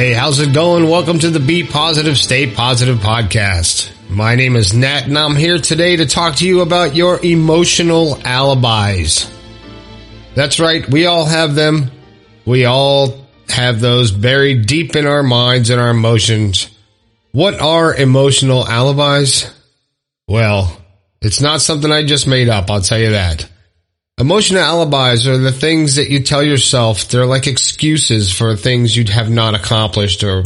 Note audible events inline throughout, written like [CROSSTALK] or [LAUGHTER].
Hey, how's it going? Welcome to the Be Positive, Stay Positive podcast. My name is Nat and I'm here today to talk to you about your emotional alibis. That's right. We all have them. We all have those buried deep in our minds and our emotions. What are emotional alibis? Well, it's not something I just made up. I'll tell you that. Emotional alibis are the things that you tell yourself. They're like excuses for things you have not accomplished or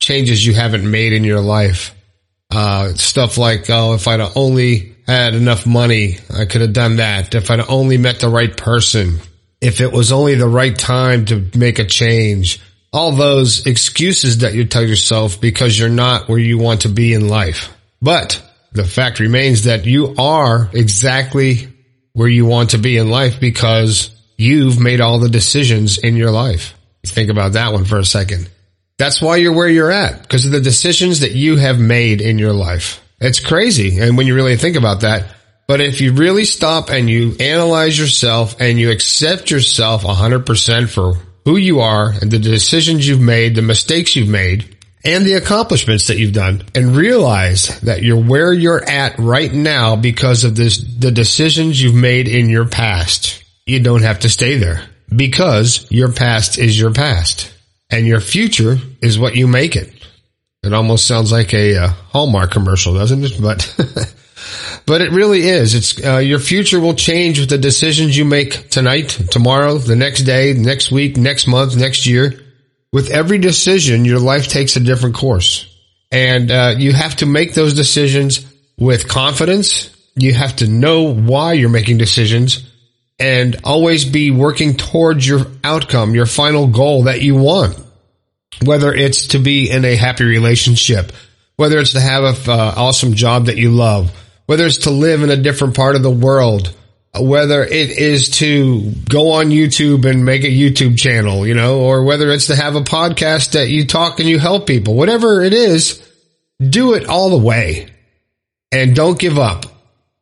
changes you haven't made in your life. Uh, stuff like, oh, if I'd only had enough money, I could have done that. If I'd only met the right person, if it was only the right time to make a change, all those excuses that you tell yourself because you're not where you want to be in life. But the fact remains that you are exactly where you want to be in life because you've made all the decisions in your life. Think about that one for a second. That's why you're where you're at because of the decisions that you have made in your life. It's crazy. And when you really think about that, but if you really stop and you analyze yourself and you accept yourself 100% for who you are and the decisions you've made, the mistakes you've made, and the accomplishments that you've done and realize that you're where you're at right now because of this, the decisions you've made in your past. You don't have to stay there because your past is your past and your future is what you make it. It almost sounds like a uh, Hallmark commercial, doesn't it? But, [LAUGHS] but it really is. It's, uh, your future will change with the decisions you make tonight, tomorrow, the next day, next week, next month, next year with every decision, your life takes a different course. And uh, you have to make those decisions with confidence. You have to know why you're making decisions and always be working towards your outcome, your final goal that you want. Whether it's to be in a happy relationship, whether it's to have an uh, awesome job that you love, whether it's to live in a different part of the world, whether it is to go on YouTube and make a YouTube channel, you know, or whether it's to have a podcast that you talk and you help people, whatever it is, do it all the way and don't give up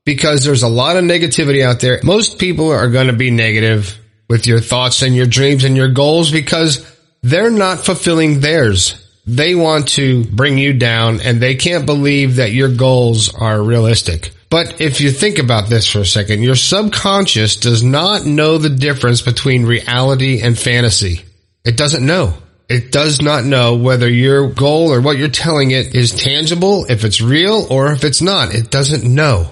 because there's a lot of negativity out there. Most people are going to be negative with your thoughts and your dreams and your goals because they're not fulfilling theirs. They want to bring you down and they can't believe that your goals are realistic. But if you think about this for a second, your subconscious does not know the difference between reality and fantasy. It doesn't know. It does not know whether your goal or what you're telling it is tangible, if it's real, or if it's not. It doesn't know.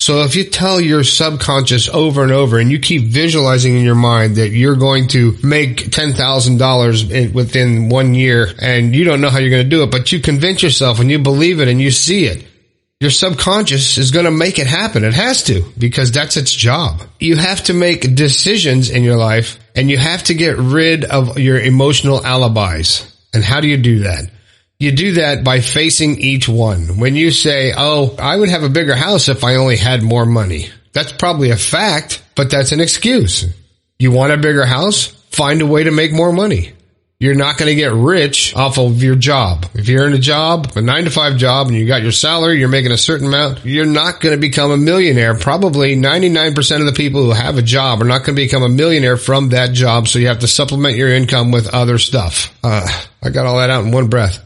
So if you tell your subconscious over and over and you keep visualizing in your mind that you're going to make $10,000 within one year and you don't know how you're going to do it, but you convince yourself and you believe it and you see it, your subconscious is going to make it happen. It has to because that's its job. You have to make decisions in your life and you have to get rid of your emotional alibis. And how do you do that? You do that by facing each one. When you say, Oh, I would have a bigger house if I only had more money. That's probably a fact, but that's an excuse. You want a bigger house? Find a way to make more money. You're not going to get rich off of your job. If you're in a job, a nine to five job, and you got your salary, you're making a certain amount, you're not going to become a millionaire. Probably 99% of the people who have a job are not going to become a millionaire from that job. So you have to supplement your income with other stuff. Uh, I got all that out in one breath.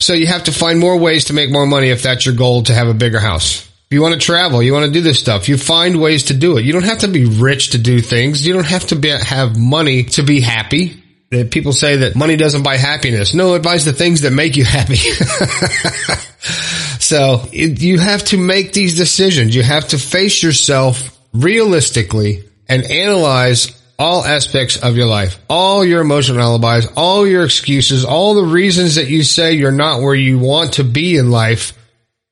So you have to find more ways to make more money if that's your goal to have a bigger house. If you want to travel, you want to do this stuff, you find ways to do it. You don't have to be rich to do things. You don't have to be, have money to be happy people say that money doesn't buy happiness. No, it buys the things that make you happy. [LAUGHS] so it, you have to make these decisions. You have to face yourself realistically and analyze all aspects of your life, all your emotional alibis, all your excuses, all the reasons that you say you're not where you want to be in life.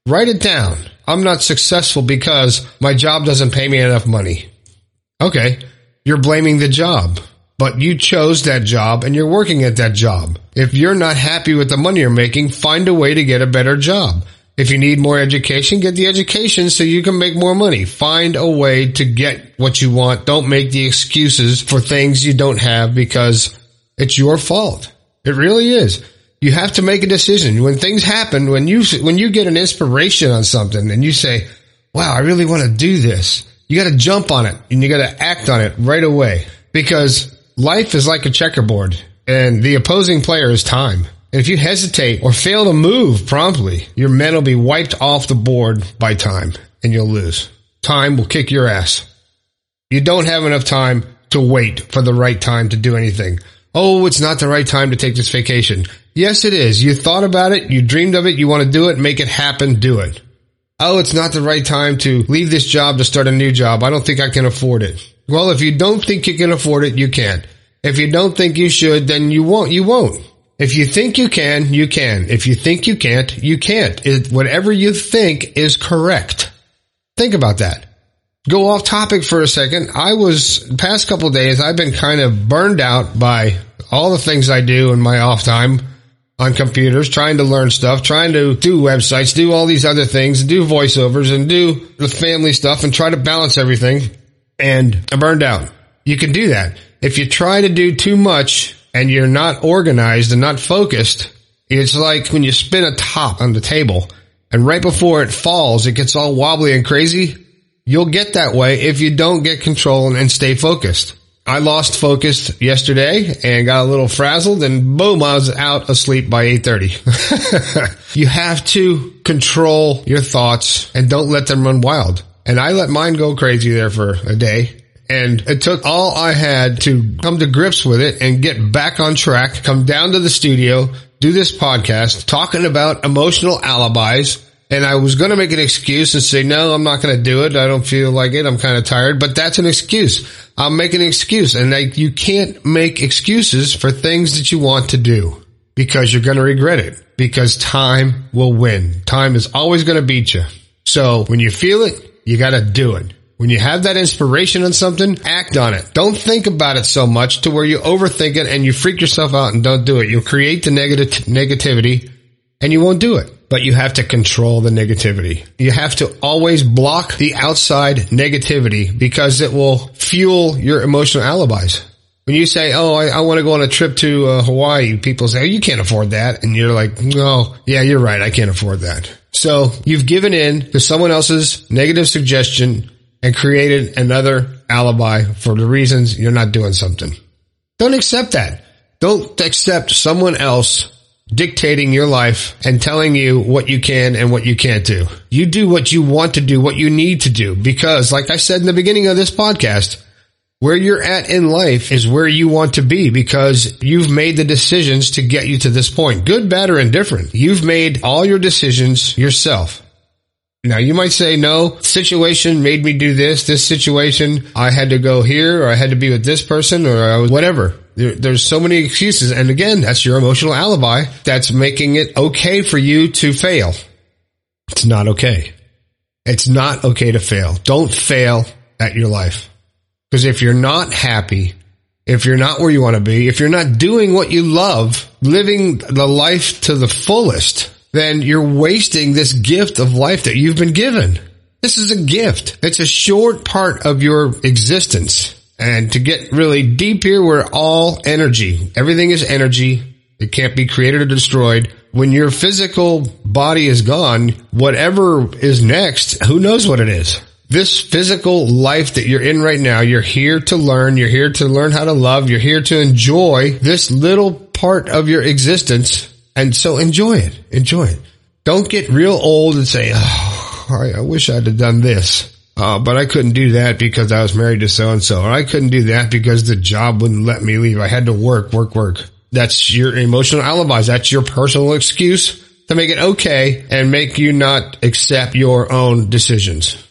Write it down. I'm not successful because my job doesn't pay me enough money. Okay. You're blaming the job but you chose that job and you're working at that job. If you're not happy with the money you're making, find a way to get a better job. If you need more education, get the education so you can make more money. Find a way to get what you want. Don't make the excuses for things you don't have because it's your fault. It really is. You have to make a decision. When things happen, when you, when you get an inspiration on something and you say, wow, I really want to do this, you got to jump on it and you got to act on it right away because life is like a checkerboard and the opposing player is time. And if you hesitate or fail to move promptly, your men will be wiped off the board by time and you'll lose. Time will kick your ass. You don't have enough time to wait for the right time to do anything. Oh, it's not the right time to take this vacation. Yes, it is. You thought about it. You dreamed of it. You want to do it. Make it happen. Do it. Oh, it's not the right time to leave this job to start a new job. I don't think I can afford it. Well, if you don't think you can afford it, you can't. If you don't think you should, then you won't. You won't. If you think you can, you can. If you think you can't, you can't. It, whatever you think is correct. Think about that. Go off topic for a second. I was past couple days. I've been kind of burned out by all the things I do in my off time on computers, trying to learn stuff, trying to do websites, do all these other things, do voiceovers and do the family stuff and try to balance everything. And I'm burned out. You can do that. If you try to do too much, and you're not organized and not focused, it's like when you spin a top on the table and right before it falls, it gets all wobbly and crazy. You'll get that way if you don't get control and stay focused. I lost focus yesterday and got a little frazzled and boom, I was out asleep by 8.30. [LAUGHS] you have to control your thoughts and don't let them run wild. And I let mine go crazy there for a day and it took all I had to come to grips with it and get back on track, come down to the studio, do this podcast talking about emotional alibis. And I was going to make an excuse and say, no, I'm not going to do it. I don't feel like it. I'm kind of tired, but that's an excuse. I'll make an excuse and like, you can't make excuses for things that you want to do because you're going to regret it because time will win. Time is always going to beat you. So when you feel it, you got to do it. When you have that inspiration on something, act on it. Don't think about it so much to where you overthink it and you freak yourself out and don't do it. You'll create the negative negativity and you won't do it. But you have to control the negativity. You have to always block the outside negativity because it will fuel your emotional alibis. When you say, "Oh, I, I want to go on a trip to uh, Hawaii," people say, "Oh, you can't afford that," and you're like, "No, yeah, you're right. I can't afford that." So you've given in to someone else's negative suggestion and created another alibi for the reasons you're not doing something. Don't accept that. Don't accept someone else dictating your life and telling you what you can and what you can't do. You do what you want to do, what you need to do, because like I said in the beginning of this podcast, where you're at in life is where you want to be because you've made the decisions to get you to this point. Good, bad, or indifferent. You've made all your decisions yourself. Now you might say, no, situation made me do this, this situation, I had to go here, or I had to be with this person, or I was whatever. There, there's so many excuses. And again, that's your emotional alibi that's making it okay for you to fail. It's not okay. It's not okay to fail. Don't fail at your life. Because if you're not happy, if you're not where you want to be, if you're not doing what you love, living the life to the fullest, then you're wasting this gift of life that you've been given. This is a gift. It's a short part of your existence. And to get really deep here, we're all energy. Everything is energy. It can't be created or destroyed. When your physical body is gone, whatever is next, who knows what it is? This physical life that you're in right now, you're here to learn. You're here to learn how to love. You're here to enjoy this little part of your existence and so enjoy it. Enjoy it. Don't get real old and say, oh, I, wish I'd have done this. Uh, but I couldn't do that because I was married to so and so, or I couldn't do that because the job wouldn't let me leave. I had to work, work, work. That's your emotional alibis. That's your personal excuse to make it okay and make you not accept your own decisions.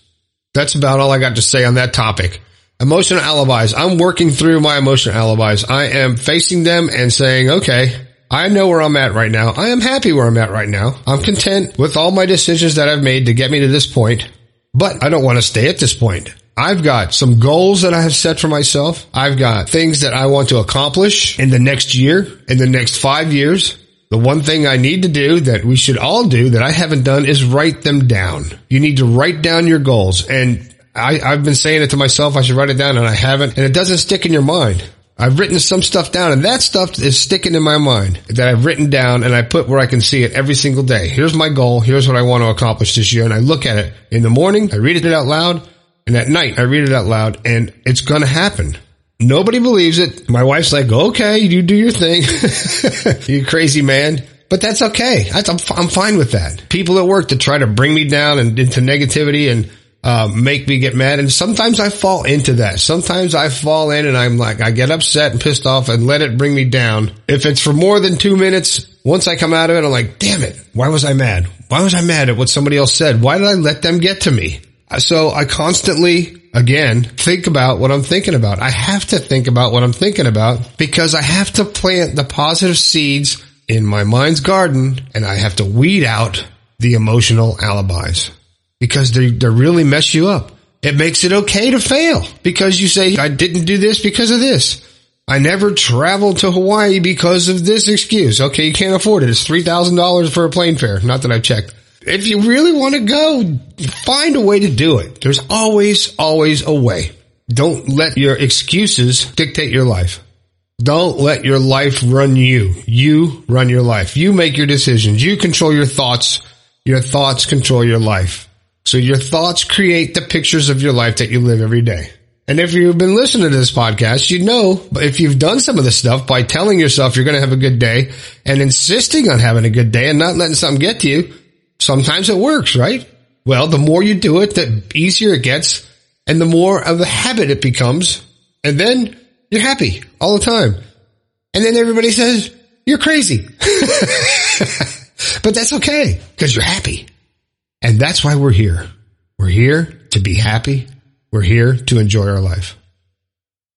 That's about all I got to say on that topic. Emotional alibis. I'm working through my emotional alibis. I am facing them and saying, okay, I know where I'm at right now. I am happy where I'm at right now. I'm content with all my decisions that I've made to get me to this point, but I don't want to stay at this point. I've got some goals that I have set for myself. I've got things that I want to accomplish in the next year, in the next five years. The one thing I need to do that we should all do that I haven't done is write them down. You need to write down your goals. And I, have been saying it to myself. I should write it down and I haven't. And it doesn't stick in your mind. I've written some stuff down and that stuff is sticking in my mind that I've written down and I put where I can see it every single day. Here's my goal. Here's what I want to accomplish this year. And I look at it in the morning. I read it out loud and at night I read it out loud and it's going to happen. Nobody believes it. My wife's like, okay, you do your thing. [LAUGHS] you crazy man. But that's okay. I'm, I'm fine with that. People at work that try to bring me down and into negativity and uh, make me get mad. And sometimes I fall into that. Sometimes I fall in and I'm like, I get upset and pissed off and let it bring me down. If it's for more than two minutes, once I come out of it, I'm like, damn it. Why was I mad? Why was I mad at what somebody else said? Why did I let them get to me? So I constantly, again, think about what I'm thinking about. I have to think about what I'm thinking about because I have to plant the positive seeds in my mind's garden and I have to weed out the emotional alibis because they, they really mess you up. It makes it okay to fail because you say, I didn't do this because of this. I never traveled to Hawaii because of this excuse. Okay, you can't afford it. It's $3,000 for a plane fare. Not that I've checked. If you really want to go, find a way to do it. There's always, always a way. Don't let your excuses dictate your life. Don't let your life run you. You run your life. You make your decisions. You control your thoughts. Your thoughts control your life. So your thoughts create the pictures of your life that you live every day. And if you've been listening to this podcast, you know, but if you've done some of this stuff by telling yourself you're going to have a good day and insisting on having a good day and not letting something get to you, sometimes it works, right? Well, the more you do it, the easier it gets and the more of a habit it becomes. And then you're happy all the time. And then everybody says, you're crazy. [LAUGHS] but that's okay because you're happy. And that's why we're here. We're here to be happy. We're here to enjoy our life.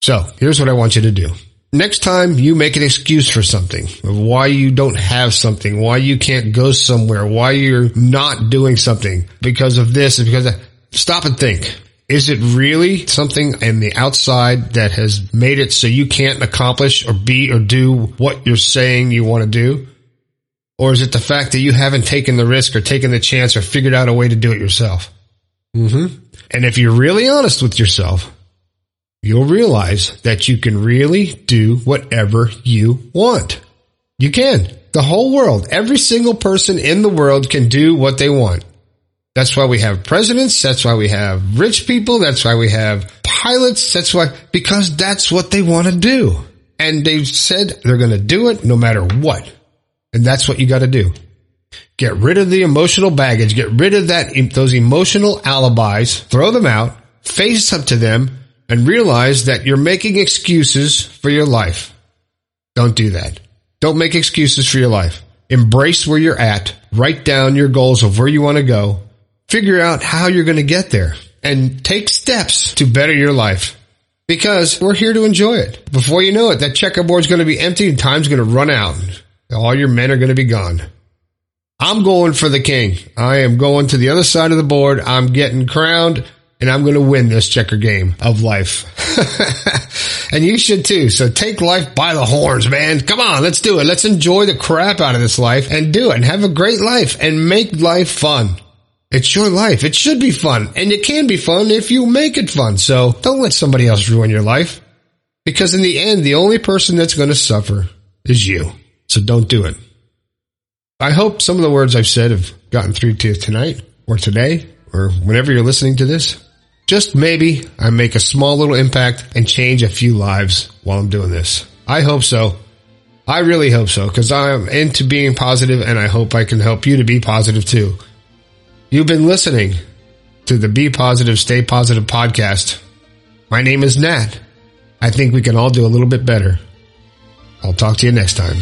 So here's what I want you to do. Next time you make an excuse for something, of why you don't have something, why you can't go somewhere, why you're not doing something because of this, because of, stop and think. Is it really something in the outside that has made it so you can't accomplish or be or do what you're saying you want to do? Or is it the fact that you haven't taken the risk or taken the chance or figured out a way to do it yourself? Mm-hmm. And if you're really honest with yourself, you'll realize that you can really do whatever you want. You can. The whole world, every single person in the world can do what they want. That's why we have presidents. That's why we have rich people. That's why we have pilots. That's why, because that's what they want to do. And they've said they're going to do it no matter what. And that's what you got to do. Get rid of the emotional baggage. Get rid of that, those emotional alibis. Throw them out. Face up to them and realize that you're making excuses for your life. Don't do that. Don't make excuses for your life. Embrace where you're at. Write down your goals of where you want to go. Figure out how you're going to get there and take steps to better your life because we're here to enjoy it. Before you know it, that checkerboard's going to be empty and time's going to run out. All your men are going to be gone. I'm going for the king. I am going to the other side of the board. I'm getting crowned and I'm going to win this checker game of life. [LAUGHS] and you should too. So take life by the horns, man. Come on, let's do it. Let's enjoy the crap out of this life and do it and have a great life and make life fun. It's your life. It should be fun and it can be fun if you make it fun. So don't let somebody else ruin your life because in the end, the only person that's going to suffer is you. So don't do it. I hope some of the words I've said have gotten through to you tonight or today or whenever you're listening to this. Just maybe I make a small little impact and change a few lives while I'm doing this. I hope so. I really hope so because I'm into being positive and I hope I can help you to be positive too. You've been listening to the Be Positive, Stay Positive podcast. My name is Nat. I think we can all do a little bit better. I'll talk to you next time.